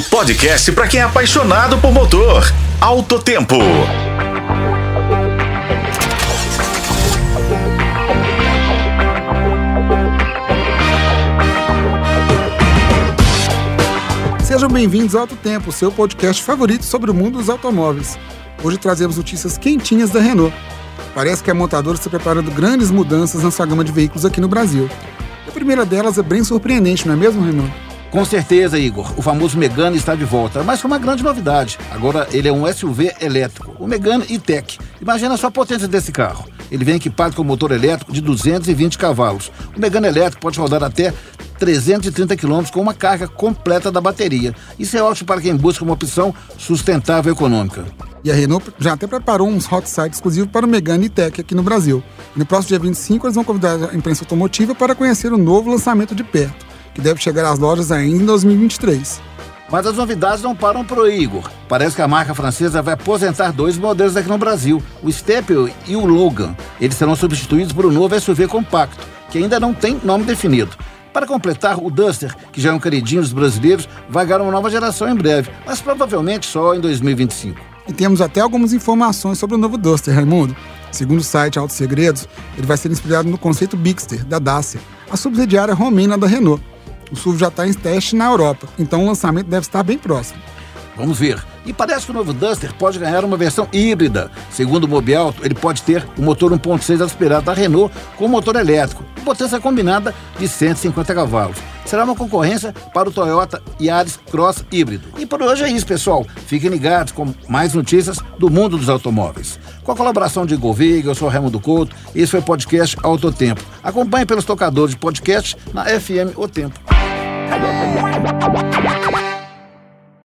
O podcast para quem é apaixonado por motor. Alto Tempo. Sejam bem-vindos ao Alto Tempo, seu podcast favorito sobre o mundo dos automóveis. Hoje trazemos notícias quentinhas da Renault. Parece que a montadora está preparando grandes mudanças na sua gama de veículos aqui no Brasil. A primeira delas é bem surpreendente, não é mesmo, Renault? Com certeza, Igor. O famoso Megane está de volta, mas com uma grande novidade. Agora ele é um SUV elétrico, o Megane E-Tech. Imagina só a potência desse carro. Ele vem equipado com motor elétrico de 220 cavalos. O Megane elétrico pode rodar até 330 km com uma carga completa da bateria. Isso é ótimo para quem busca uma opção sustentável e econômica. E a Renault já até preparou uns hot sites exclusivos para o Megane E-Tech aqui no Brasil. no próximo dia 25, eles vão convidar a imprensa automotiva para conhecer o novo lançamento de perto, que deve chegar às lojas ainda em 2023. Mas as novidades não param por aí, Igor. Parece que a marca francesa vai aposentar dois modelos aqui no Brasil, o Stepway e o Logan. Eles serão substituídos por um novo SUV compacto, que ainda não tem nome definido. Para completar, o Duster, que já é um queridinho dos brasileiros, vai ganhar uma nova geração em breve, mas provavelmente só em 2025. E temos até algumas informações sobre o novo Duster, Raimundo. Segundo o site Autos Segredos, ele vai ser inspirado no conceito Bixter, da Dacia, a subsidiária romena da Renault. O SUV já está em teste na Europa, então o lançamento deve estar bem próximo. Vamos ver. E parece que o novo Duster pode ganhar uma versão híbrida. Segundo o Mobialto, ele pode ter o motor 1.6 aspirado da Renault com motor elétrico, potência combinada de 150 cavalos. Será uma concorrência para o Toyota Yaris Cross híbrido. E por hoje é isso, pessoal. Fiquem ligados com mais notícias do mundo dos automóveis. Com a colaboração de Govig, eu sou Raimundo Couto. Esse foi o podcast Auto Tempo. Acompanhe pelos tocadores de podcast na FM O Tempo. Yeah.